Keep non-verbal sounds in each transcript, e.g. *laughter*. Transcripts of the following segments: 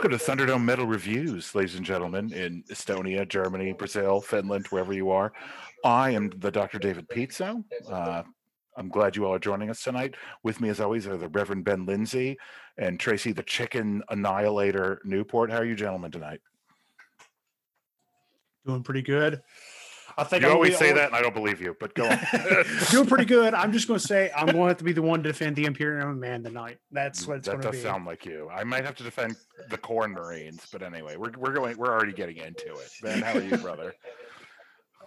Welcome to Thunderdome Metal Reviews, ladies and gentlemen, in Estonia, Germany, Brazil, Finland, wherever you are. I am the Dr. David Pizzo. Uh, I'm glad you all are joining us tonight. With me, as always, are the Reverend Ben Lindsay and Tracy, the Chicken Annihilator Newport. How are you, gentlemen, tonight? Doing pretty good. I think you I'm always say that, and I don't believe you. But go on. *laughs* Doing pretty good. I'm just going to say I'm going to have to be the one to defend the Imperial Man tonight. That's what it's that going to be. That does sound like you. I might have to defend the Khorne Marines, but anyway, we're we're going. We're already getting into it. Ben, how are you, brother?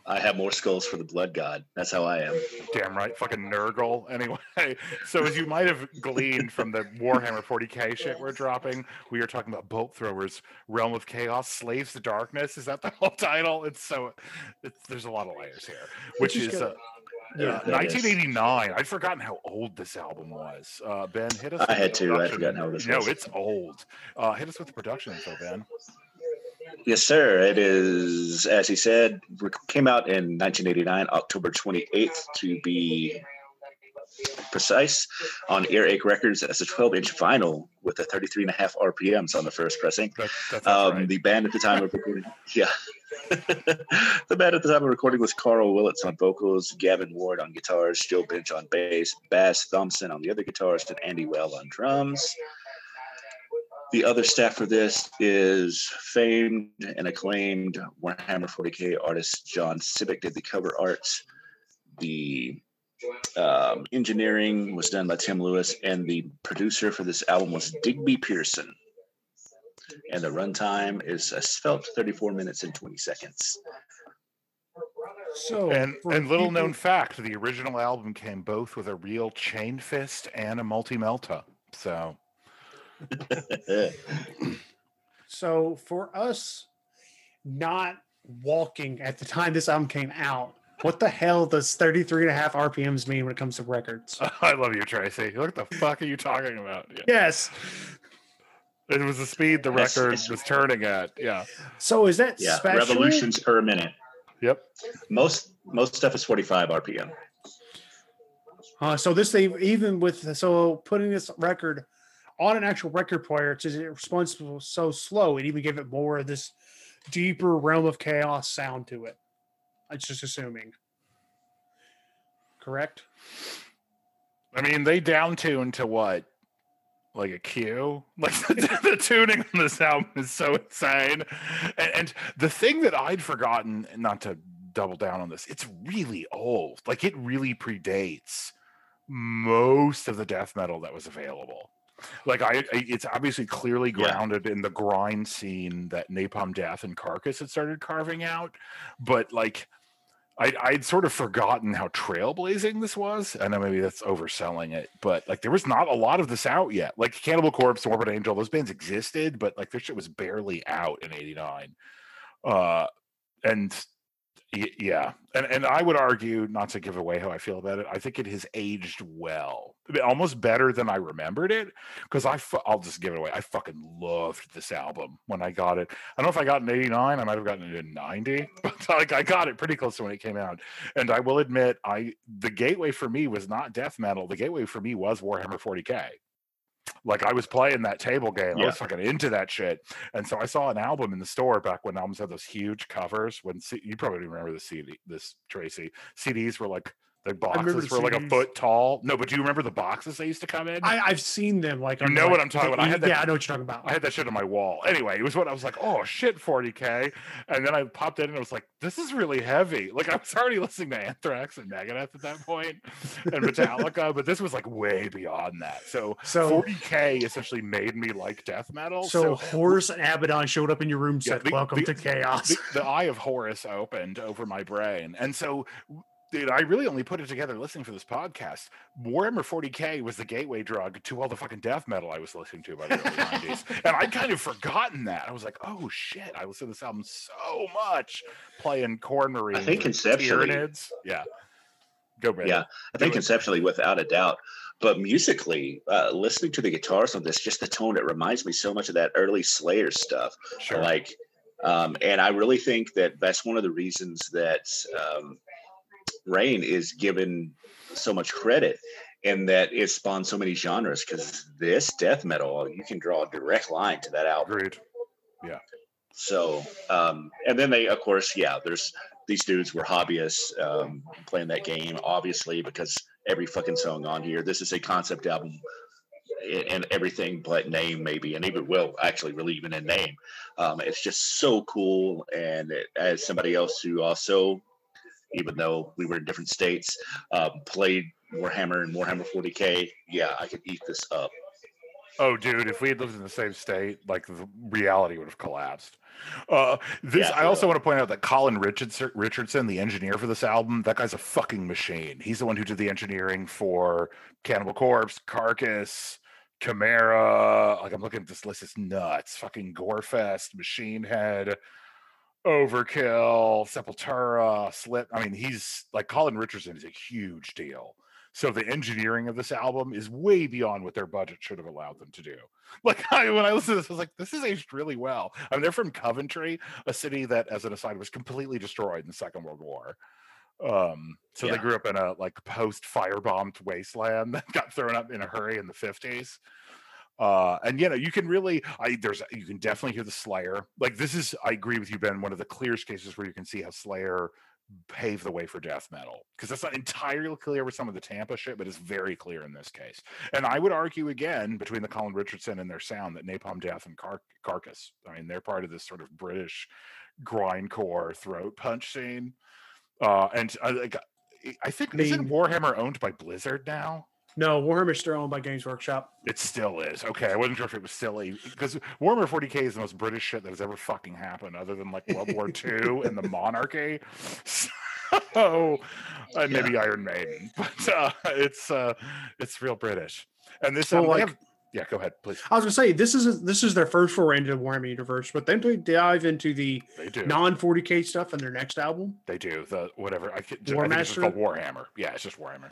I have more skulls for the blood god. That's how I am. Damn right, fucking Nurgle. *laughs* Anyway, so as you might have gleaned from the Warhammer 40k shit we're dropping, we are talking about Bolt Throwers, Realm of Chaos, Slaves to Darkness. Is that the whole title? It's so, it's, there's a lot of layers here, which is. Uh, yeah, 1989. Is. I'd forgotten how old this album was. Uh, ben, hit us. I had to. I'd forgotten how old this no, was. It's old. Uh, hit us with the production info, Ben. Yes, sir. It is, as he said, came out in 1989, October 28th to be precise, on Earache Records as a 12 inch vinyl with a 33 and a half RPMs on the first pressing. That, um, right. The band at the time of recording, yeah. *laughs* the band at the time of recording was Karl Willetts on vocals, Gavin Ward on guitars, Jo Bench on bass, Baz Thomson on the other guitars, and Andy Whale on drums. The other staff for this is famed and acclaimed Warhammer 40k artist John Sibbick did the cover arts. The um, engineering was done by Tim Lewis, and the producer for this album was Digby Pearson. And the runtime is a svelte 34 minutes and 20 seconds. So, and and little people... known fact, the original album came both with a real chain fist and a multi melta. So *laughs* so for us not walking at the time this album came out, what the hell does 33 and a half RPMs mean when it comes to records? *laughs* I love you, Tracy. What the fuck are you talking about? Yeah. Yes. It was the speed the record was turning at. Yeah. So is that yeah, special? revolutions per minute. Yep. Most most stuff is 45 RPM. Uh, so this they even with so putting this record on an actual record player because it responds so slow, it even gave it more of this deeper realm of chaos sound to it. I'm just assuming. Correct? I mean, they down tune to what? Like a Q? *laughs* Like the, the tuning on this album is so insane. And, and the thing that I'd forgotten, not to double down on this, it's really old. Like it really predates most of the death metal that was available like I, it's obviously clearly grounded yeah. in the grind scene that Napalm Death and Carcass had started carving out, but like I, I'd sort of forgotten how trailblazing this was. I know maybe that's overselling it, but like there was not a lot of this out yet. Like Cannibal Corpse, Morbid Angel, those bands existed, but like this shit was barely out in '89. Uh, and yeah, and and I would argue, not to give away how I feel about it, I think it has aged well, almost better than I remembered it. Because I, I'll just give it away. I fucking loved this album when I got it. I don't know if I got it in '89. I might have gotten it in '90, *laughs* but like I got it pretty close to when it came out. And I will admit, I the gateway for me was not death metal. The gateway for me was Warhammer 40k like I was playing that table game. Yeah. I was fucking into that shit. And so I saw an album in the store back when albums had those huge covers. When C- you probably remember the CD, this Tracy CDs were like the boxes were like a foot tall. No, but do you remember the boxes they used to come in? I, have seen them. Like you know like, what I'm talking about. I had that, yeah, I know what you're talking about. I had that shit on my wall. Anyway, it was what I was like, oh shit, 40k, and then I popped in and I was like, this is really heavy. Like I was already listening to Anthrax and Megadeth at that point, and Metallica, but this was like way beyond that. So, so 40k essentially made me like death metal. So, so Horus and Abaddon showed up in your room, said, the, "Welcome the, to chaos." The, the eye of Horus opened over my brain, and so dude, I really only put it together listening for this podcast. Warhammer 40k was the gateway drug to all the fucking death metal I was listening to by the early 90s. *laughs* And I'd kind of forgotten that. I was like, oh shit, I listened to this album so much playing Khorne Marines. I think conceptually. Tyranids. Yeah. Go, Brandon. Yeah. I think conceptually, without a doubt. But musically, uh, listening to the guitars on this, just the tone, it reminds me so much of that early Slayer stuff. Sure. Like, um, and I really think that that's one of the reasons that um, Rain is given so much credit and that it spawned so many genres because this death metal you can draw a direct line to that album. Agreed. Yeah. So, um, and then they, of course, yeah, there's these dudes were hobbyists um, playing that game, obviously, because every fucking song on here, this is a concept album and everything but name, maybe, and even will actually really even in name. Um, it's just so cool. And it, as somebody else who also, even though we were in different states, um, played Warhammer and Warhammer 40k, yeah, I could eat this up. Oh, dude, if we had lived in the same state, like the reality would have collapsed. Uh, this, Yeah, I also want to point out that Colin Richardson, Richardson, the engineer for this album, that guy's a fucking machine. He's the one who did the engineering for Cannibal Corpse, Carcass, Chimaira. Like, I'm looking at this list, it's nuts. Fucking Gorefest, Machine Head, Overkill, Sepultura, Slip. I mean, he's like Colin Richardson is a huge deal. So the engineering of this album is way beyond what their budget should have allowed them to do. *laughs* Like I, when I listened to this, I was like, this is aged really well. I mean, they're from Coventry, a city that, as an aside, was completely destroyed in the Second World War. Um, so they grew up in a like post firebombed wasteland *laughs* that got thrown up in a hurry in the 50s. Uh, and you know, you can really, I there's you can definitely hear the Slayer. Like this is, I agree with you, Ben. One of the clearest cases where you can see how Slayer paved the way for death metal because that's not entirely clear with some of the Tampa shit, but it's very clear in this case. And I would argue again between the Colin Richardson and their sound that Napalm Death and Car- Carcass. I mean, they're part of this sort of British grindcore throat punch scene. Uh, and I, like, I- think I think isn't Warhammer owned by Blizzard now? No, Warhammer's still owned by Games Workshop. It still is. Okay, I wasn't sure if it was silly because Warhammer 40k is the most British shit that has ever fucking happened, other than like World War *laughs* II and the monarchy. *laughs* So, uh, maybe Iron Maiden, *laughs* but uh, it's uh, it's real British. And this, Well, um, like- have- yeah, go ahead, please. I was gonna say this is this is their first foray into the Warhammer universe, but then they dive into the non 40k stuff in their next album. They do the whatever. I, could, War I think it's just called Warhammer. Yeah, it's just Warhammer.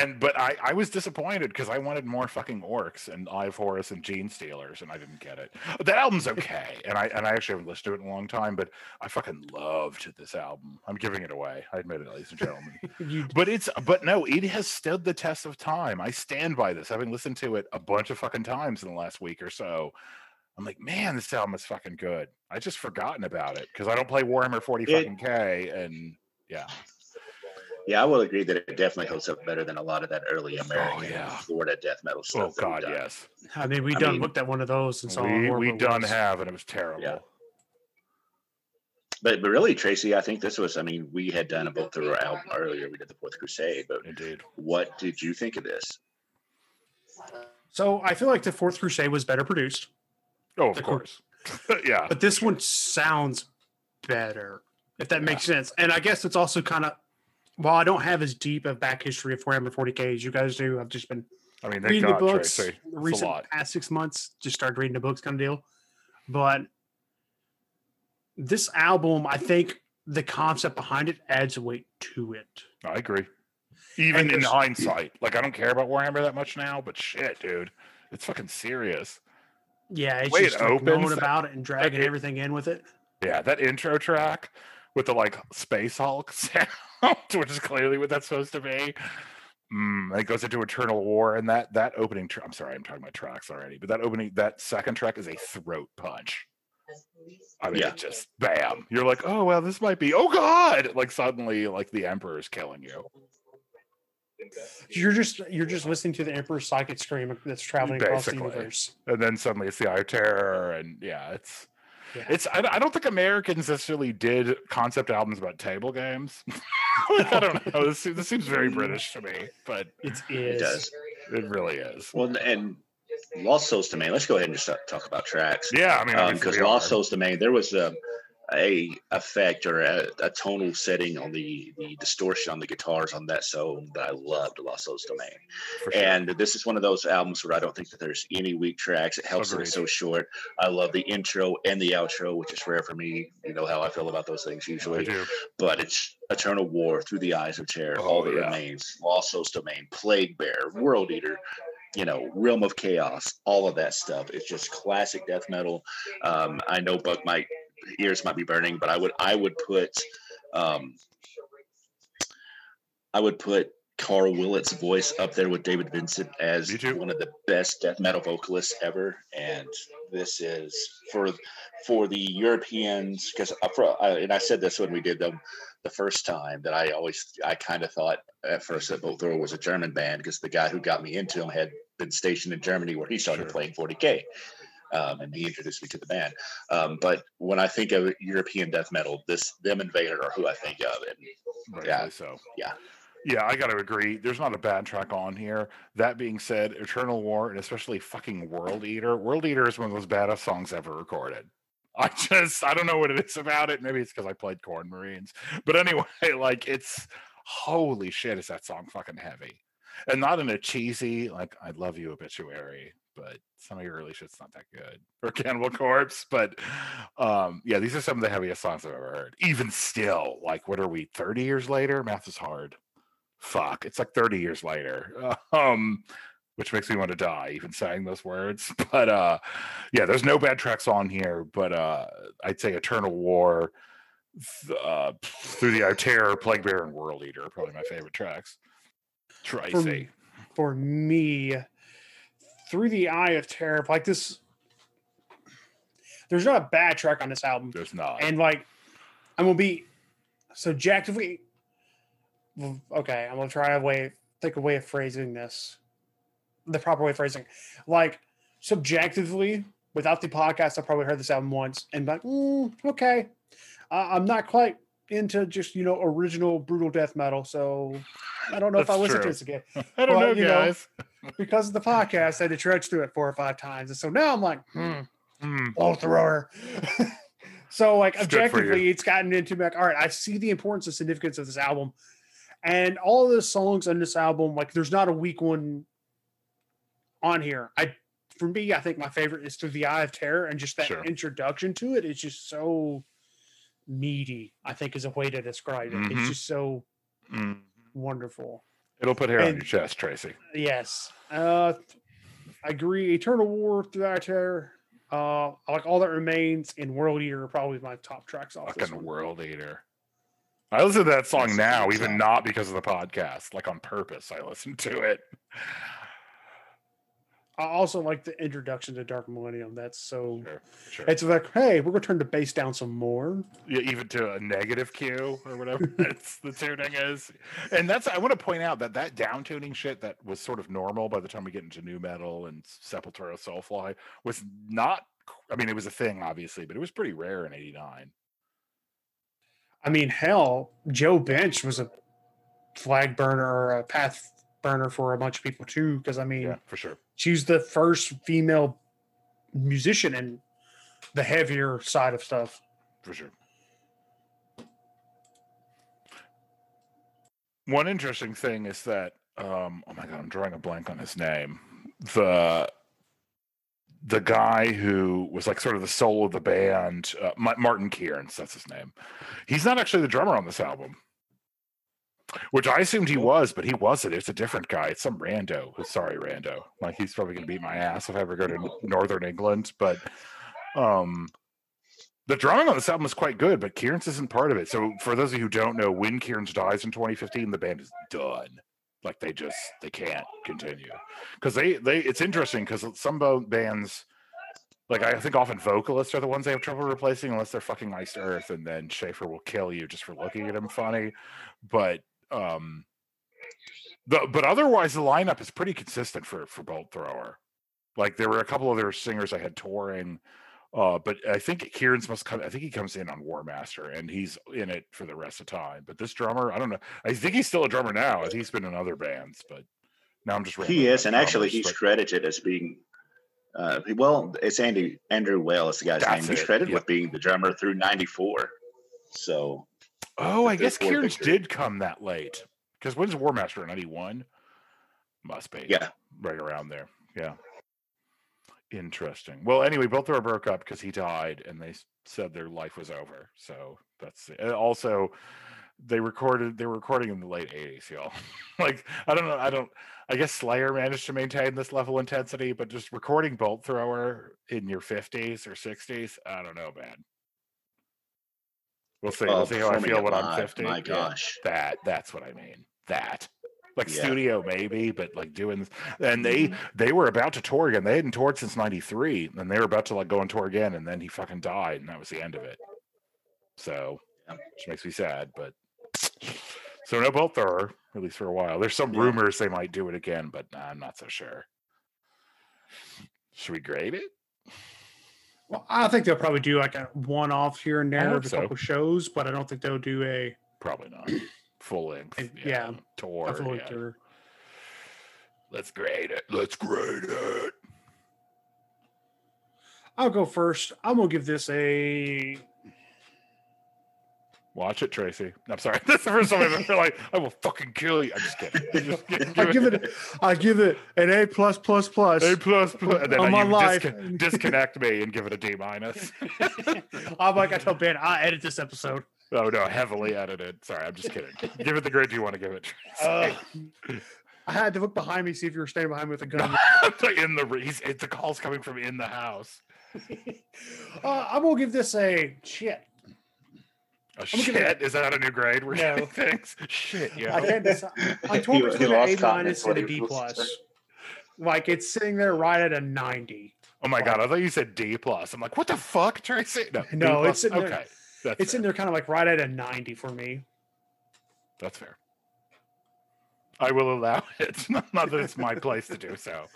And but I, I was disappointed because I wanted more fucking orcs and of Horus and Gene Stealers, and I didn't get it. That album's *laughs* okay, and I and I actually haven't listened to it in a long time, but I fucking loved this album. I'm giving it away. I admit it, ladies and gentlemen. *laughs* You, but it's but no, it has stood the test of time. I stand by this, having listened to it a bunch of fucking times in the last week or so. I'm like, man, this album is fucking good. I just forgotten about it because I don't play Warhammer 40 It- fucking K, and yeah. Yeah, I will agree that it definitely holds up better than a lot of that early oh, American and yeah. Florida death metal Oh stuff. that we've God, done. yes. I mean, we I done mean, looked at one of those and saw how We we done was. have, and it was terrible. But but really, Tracy, I think this was. I mean, we had done a Bolt Thrower album earlier. We did the Fourth Crusade, but Indeed. what did you think of this? So I feel like the Fourth Crusade was better produced, Oh, of The course. *laughs* yeah. but this one sounds better, if that makes sense. And I guess it's also kind of while I don't have as deep of back history of Warhammer 40k as you guys do, I've just been I mean, reading the God, books Tracy. the recent past six months. Just started reading the books, kind of deal. But this album, I think the concept behind it adds weight to it. I agree. Even in hindsight, like I don't care about Warhammer that much now, but shit, dude, it's fucking serious. Yeah, it's Way it just like opens, knowing that- about it and dragging it- everything in with it. Yeah, that intro track with the like Space Hulk *laughs* sound, which is clearly what that's supposed to be. Mm, it goes into Eternal War, and that that opening. Tra- I'm sorry, I'm talking about tracks already, but that opening, that second track is a throat punch. I mean, Yeah. it just bam. You're like, oh well, this might be. Oh god! Like suddenly, like the Emperor's killing you. You're just you're just listening to the Emperor's psychic scream that's traveling across the universe. and then suddenly it's the Eye of Terror, and yeah, it's Yeah. it's. I, I don't think Americans necessarily did concept albums about table games. *laughs* Like, I don't *laughs* know. This, this seems very British to me, but it is. It It is. does. it really is. Well, and Lost Souls Domain. Let's go ahead and just talk- talk about tracks. Yeah, I mean, um, because we Lost are. Souls Domain, there was a a effect or a, a tonal setting on the the distortion on the guitars on that song that I loved. Lost Souls Domain. sure. And this is one of those albums where I don't think that there's any weak tracks. It helps that it's so short. I love the intro and the outro, which is rare for me. You know how I feel about those things usually. But it's Eternal War, Through the Eyes of Terror, Oh, All That yeah. Remains, Lost Souls Domain, Plague Bear, World Eater, you know, Realm of Chaos, all of that stuff. It's just classic death metal. Um, I know Buck might ears might be burning, but I would I would put um, I would put Karl Willetts' voice up there with David Vincent as one of the best death metal vocalists ever. And this is for for the Europeans because and I said this when we did them the first time that I always I kind of thought at first that Bolt Thrower was a German band because the guy who got me into them had been stationed in Germany where he started Sure. playing 40k. Um, and he introduced me to the band. Um, but when I think of European death metal, this them and Vader are who I think of. And Yeah. so. Yeah. Yeah, I got to agree. There's not a bad track on here. That being said, Eternal War and especially fucking World Eater. World Eater is one of those baddest songs ever recorded. I *laughs* just I don't know what it is about it. Maybe it's because I played Khorne Marines. But anyway, *laughs* like it's holy shit, is that song fucking heavy. And not in a cheesy, like I love you obituary, but some of your early shit's not that good. *laughs* Or Cannibal Corpse. But um yeah, these are some of the heaviest songs I've ever heard. Even still, like what are we, 30 years later? Math is hard fuck it's like 30 years later *laughs* um which makes me want to die even saying those words *laughs* but uh yeah there's no bad tracks on here but uh i'd say eternal war uh through the Eye terror plague bear and world eater are probably my favorite tracks tracy for me through the eye of terror like this there's not a bad track on this album. There's not. And like i'm gonna be subjectively okay i'm gonna try a way think a way of phrasing this the proper way of phrasing like subjectively without the podcast i probably heard this album once and like mm, okay uh, i'm not quite into just you know original brutal death metal so i don't know if i listen to this again *laughs* i don't well, know you know, guys *laughs* because of the podcast i had to trudge through it four or five times and so now i'm like hmm Hmm, Bolt Thrower. *laughs* so like It's good for you. objectively, it's gotten into me like, all right, I see the importance and significance of this album. And all the songs on this album, like there's not a weak one on here. I for me, I think my favorite is Through the Eye of Terror, and just that Sure. introduction to it is just so meaty, I think is a way to describe it. Mhm. It's just so mm. wonderful. it'll put hair on your chest tracy Yes. Uh I agree. Eternal War, Through the Eye Terror. Uh, I like all that remains in World Eater are probably my top tracks off this fucking world eater i listen to that song That's now even song. not because of the podcast like on purpose i listen to it I also like the introduction to Dark Millennium. That's so. sure, sure. It's like, hey, we're gonna turn the bass down some more. yeah, even to a negative Q or whatever *laughs* it's the tuning is. And that's I want to point out that that down tuning shit that was sort of normal by the time we get into nu metal and Sepultura Soulfly was not. I mean, it was a thing obviously, but it was pretty rare in '89. I mean, hell, Jo Bench was a flag burner or a path burner for a bunch of people too. Because I mean, Yeah, for sure. she's the first female musician in the heavier side of stuff. For sure. One interesting thing is that um oh my god, I'm drawing a blank on his name. The the guy who was like sort of the soul of the band, uh, Martin Kearns, that's his name. He's not actually the drummer on this album, which I assumed he was, but he wasn't. It's a different guy. It's some rando. Sorry, rando. Like he's probably gonna beat my ass if I ever go to Northern England. But um, the drumming on this album is quite good, but Kearns isn't part of it. So for those of you who don't know, when Kearns dies in 2015, the band is done. Like they just they can't continue because they they it's interesting because some bands like I think often vocalists are the ones they have trouble replacing unless they're fucking iced earth, and then Schaffer will kill you just for looking at him funny. But um, the but otherwise the lineup is pretty consistent for for Bolt Thrower. Like there were a couple other singers I had touring, uh, but I think Kearns must come. I think he comes in on War Master, and he's in it for the rest of time. But this drummer, I don't know. I think he's still a drummer now. I think he's been in other bands, but now I'm just He is, and actually, he's but- credited as being. Uh, well, it's Andy Andrew Whale is the guy's name. He's it, credited yep. with being the drummer through '94. So Oh, I guess fourth did come that late. Because when's War Master? Ninety one. Must be. yeah, right around there. Yeah. Interesting. Well, anyway, Bolt Thrower broke up because he died, and they said their life was over. So that's it. Also they recorded. They were recording in the late '80s, y'all. *laughs* like I don't know. I don't. I guess Slayer managed to maintain this level of intensity, but just recording Bolt Thrower in your 50s or 60s, I don't know, man. We'll see. we'll see how I feel when I'm 50. My Yeah, gosh, that that's what I mean. That Like Yeah. studio maybe, but like doing and they mm-hmm. they were about to tour again. They hadn't toured since '93, and they were about to like go on tour again, and then he fucking died, and that was the end of it. So, Yeah. which makes me sad, but so no Bolt Thrower at least for a while. There's some Yeah. rumors they might do it again, but I'm not so sure. Should we grade it? Well, I think they'll probably do like a one off here and there of a so. couple shows, but I don't think they'll do a, Probably not. *clears throat* Full length. And- yeah, Tour. full yeah. tour. Let's grade it. Let's grade it. I'll go first. I'm gonna give this a Watch it, Tracy. I'm sorry. *laughs* That's the first time I've ever like, I will fucking kill you. I'm just kidding. I'm just *laughs* kidding. I give it I give it an A plus plus plus. A plus plus plus, and then On you my life. disco- disconnect me and give it a D minus. I'm like I told Ben, I edit this episode. Oh no, heavily edited. Sorry, I'm just kidding. Give it the grade you want to give it. Uh, I had to look behind me, see if you were standing behind me with a gun. *laughs* in the re- he's it, the call's coming from in the house. uh, I'm gonna give this a shit. Oh, gonna give it a- shit! Is that a new grade? We're No. giving things. Shit, yeah. I can't decide. I'm torn *laughs* He- he between an lost A confidence minus and a when D he was- plus. Like it's sitting there right at a 90. Oh my god! I thought you said D plus. I'm like, what the fuck, Tracy? No, D No, plus? it's in there- okay. That's It's fair. in there kind of like right at a 90 for me. That's fair. I will allow *laughs* it. Not that it's my place to do so.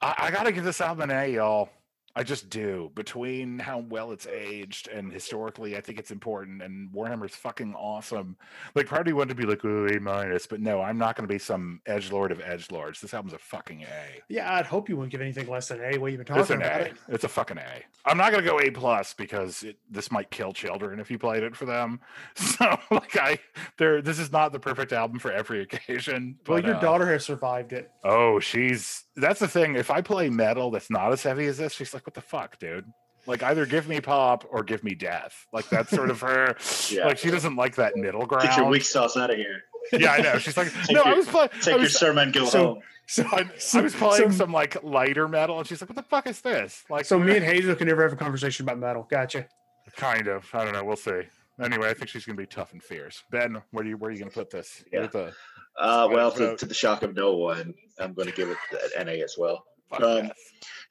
I, I gotta give this album an A, y'all. I just do. Between how well it's aged and historically, I think it's important. And Warhammer's fucking awesome. Like, me wanted to be like, oh, A minus, but no, I'm not going to be some edge lord of edge lords. This album's a fucking A. Yeah, I'd hope you wouldn't give anything less than A. What you've been It's talking an about A. it. It's a fucking A. I'm not gonna go A plus because it, this might kill children if you played it for them. *laughs* So like I, there, this is not the perfect album for every occasion. Well, your uh, daughter has survived it. Oh, she's that's the thing. If I play metal that's not as heavy as this, she's like, "What the fuck, dude?" Like either give me pop or give me death. Like that's sort of her. *laughs* Yeah. Like she doesn't like that middle ground. Get your weak sauce out of here. Yeah, I know. She's like, *laughs* Take no, I was playing. I Take your sermon, go so- home. So, I, I was playing so, some like lighter metal, and she's like, "What the fuck is this?" Like, so me and Hazel can never have a conversation about metal. Gotcha. Kind of. I don't know. We'll see. Anyway, I think she's gonna be tough and fierce. Ben, where do you where are you gonna put this? Yeah. The Uh, well, to, to the shock of no one, I'm going to give it an A as well. Fuck Um,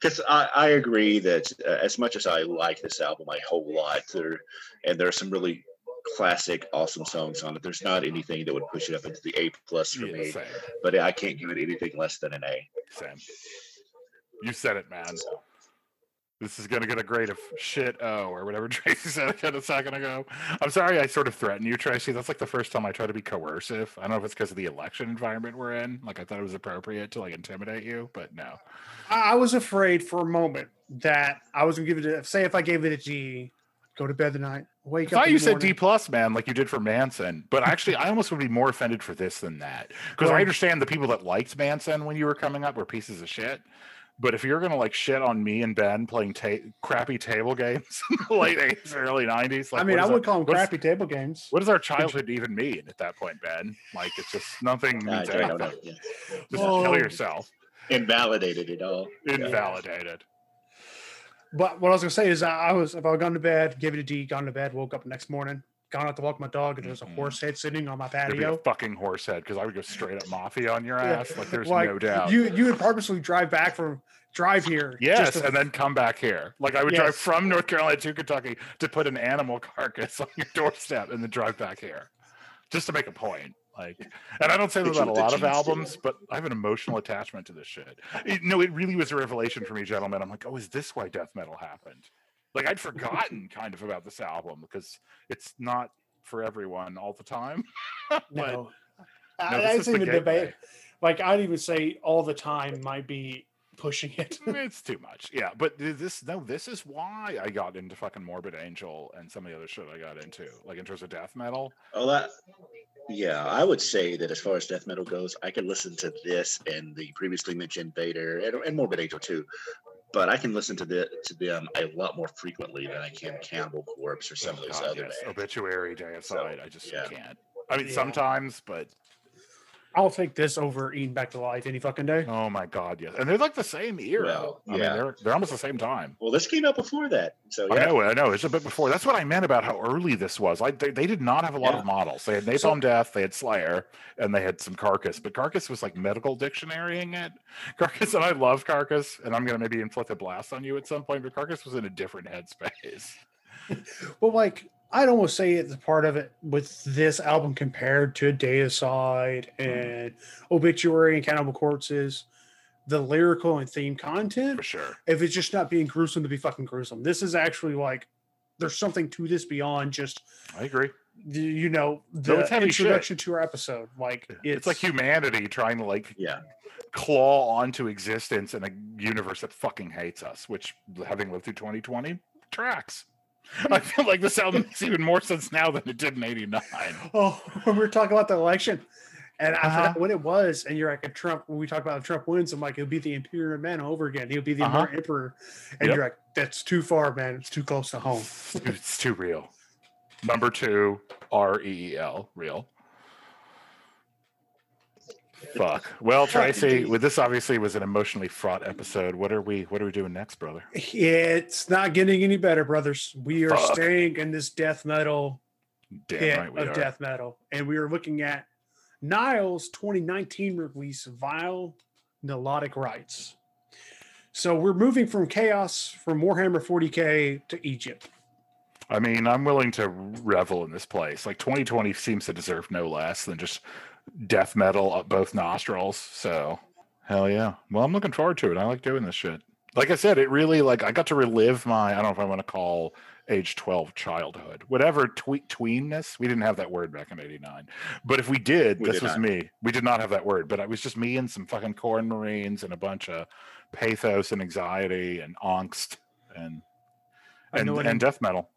because I, I agree that uh, as much as I like this album a whole lot, there and there are some really classic, awesome songs on it. There's not anything that would push it up into the A plus for Yeah, me, same, but I can't give it anything less than an A. same. You said it, man. This is gonna get a grade of shit oh or whatever *laughs* Tracy said a second ago. I'm sorry I sort of threatened you, Tracy. That's like the first time I try to be coercive. I don't know if it's because of the election environment we're in. Like I thought it was appropriate to like intimidate you, but no. I, I was afraid for a moment that I was gonna give it. A, say if I gave it a G, go to bed the night, I wake up. thought you the said D plus, man, like you did for Manson. But actually, I almost would be more offended for this than that because I understand the people that liked Manson when you were coming up were pieces of shit. But if you're gonna like shit on me and Ben playing ta- crappy table games in the late '80s, early '90s, like I mean, I would our- call them crappy table games. What does our childhood even mean at that point, Ben? Like it's just nothing uh, I means don't anything. know. Yeah. Just Oh. kill yourself. Invalidated it all. Invalidated. But what I was gonna say is, I, I was if I had gone to bed, gave it a D, gone to bed, woke up the next morning, gone out to walk my dog, and there's a Mhm. horse head sitting on my There'd be a patio. fucking horse head because I would go straight up mafia on your Yeah. ass. Like there's Like, no doubt. You you would purposely drive back from drive here. Yes, just to- and then come back here. Like I would drive from North Carolina to Kentucky to put an animal carcass *laughs* on your doorstep and then drive back here. Just to make a point. Like and I don't say that about a lot of cheese steak. albums, but I have an emotional attachment to this shit. It, no, it really was a revelation for me, gentlemen. I'm like, oh, is this why death metal happened? Like I'd forgotten kind of about this album because it's not for everyone all the time. *laughs* But no. no, I, this I'd the even debate. gateway. Like I'd even say all the time might be pushing it. it's too much. Yeah, but this no, this is why I got into fucking Morbid Angel and some of the other shit I got into, like in terms of death metal. Oh, that. Yeah, I would say that as far as death metal goes, I can listen to this and the previously mentioned Vader and, and Morbid Angel too, but I can listen to the to them a lot more frequently than I can Cannibal Corpse or some Oh, of those God, other yes. Obituary, Deicide. I just yeah. can't. I mean, Yeah. sometimes, but I'll take this over Eaten Back to Life any fucking day. Oh my god, yes. And they're like the same era. Well, I mean, yeah. they're they're almost the same time. Well, this came out before that, so I yeah. know, I know. It's a bit before. That's what I meant about how early this was. Like they, they did not have a lot Yeah. of models. They had Napalm So- Death, they had Slayer, and they had some Carcass. But Carcass was like medical dictionarying it. *laughs* Carcass, and I love Carcass, and I'm gonna maybe inflict a blast on you at some point. But Carcass was in a different headspace. *laughs* Well, like I'd almost say it's a part of it with this album compared to Deicide mm-hmm. and Obituary and Cannibal Corpses, the lyrical and theme content. For sure. If it's just not being gruesome to be fucking gruesome, this is actually like there's something to this beyond just I agree. the, you know No, the it's heavy shit. introduction to our episode. Like It's, like humanity trying to like Yeah. claw onto existence in a universe that fucking hates us, which having lived through 2020 tracks. I feel like this album makes even more sense now than it did in 89. *laughs* Oh, when we were talking about the election, and I Uh-huh. forgot when it was, and you're like, a Trump, when we talk about Trump wins, I'm like, it'll be the Imperial Man over again. He'll be the Uh-huh. Emperor. And Yep. you're like, that's too far, man. It's too close to home. It's too real. Number two, R E E L, real. Fuck. Well, Tracy, with this obviously was an emotionally fraught episode. What are we what are we doing next, brother? It's not getting any better, brothers. We are Fuck. staying in this death metal Damn pit right of are. death metal. And we are looking at Nile's 2019 release, Vile Nilotic Rites. So we're moving from chaos from Warhammer 40k to Egypt. I mean, I'm willing to revel in this place. Like 2020 seems to deserve no less than just death metal up both nostrils. So, hell yeah. Well, I'm looking forward to it. I like doing this shit. Like I said, it really like I got to relive my I don't know if I want to call age 12 childhood, whatever twe- tweenness. We didn't have that word back in 89. But if we did, We this did was not. me. We did not have that word, but it was just me and some fucking Khorne marines and a bunch of pathos and anxiety and angst and and, and death metal.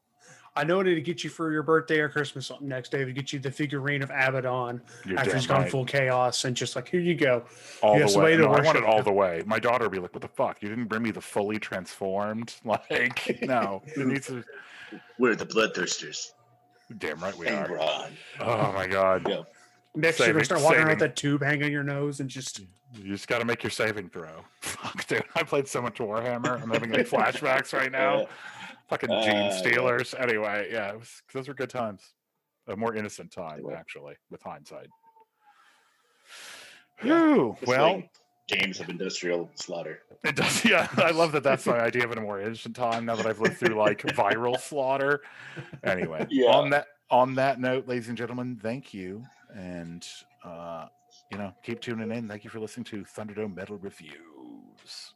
I know to get you for your birthday or Christmas something next day to get you the figurine of Abaddon You're after damn he's gone right. full chaos and just like here you go. all You the way. to No, I want it all the way. My daughter would be like, "What the fuck? You didn't bring me the fully transformed." *laughs* Like, no, it needs to. *laughs* We're the bloodthirsters. Damn right we and are. Ron. Oh my god! Yeah. Next year Saving- we start walking around with saving. that tube hanging on your nose and just You just got to make your saving throw. *laughs* Fuck, dude. I played so much Warhammer. I'm having like flashbacks right now. Fucking Uh, Gene yeah. Stealers. Anyway, yeah, it was, those were good times. A more innocent time, were. actually, with hindsight. Yeah. Whew, well, like games of industrial slaughter. It does, *laughs* yeah. I love that. That's my *laughs* idea of a more innocent time. Now that I've lived through like viral slaughter. Anyway, Yeah. on that on that note, ladies and gentlemen, thank you, and uh, you know, keep tuning in. Thank you for listening to Thunderdome Metal Reviews.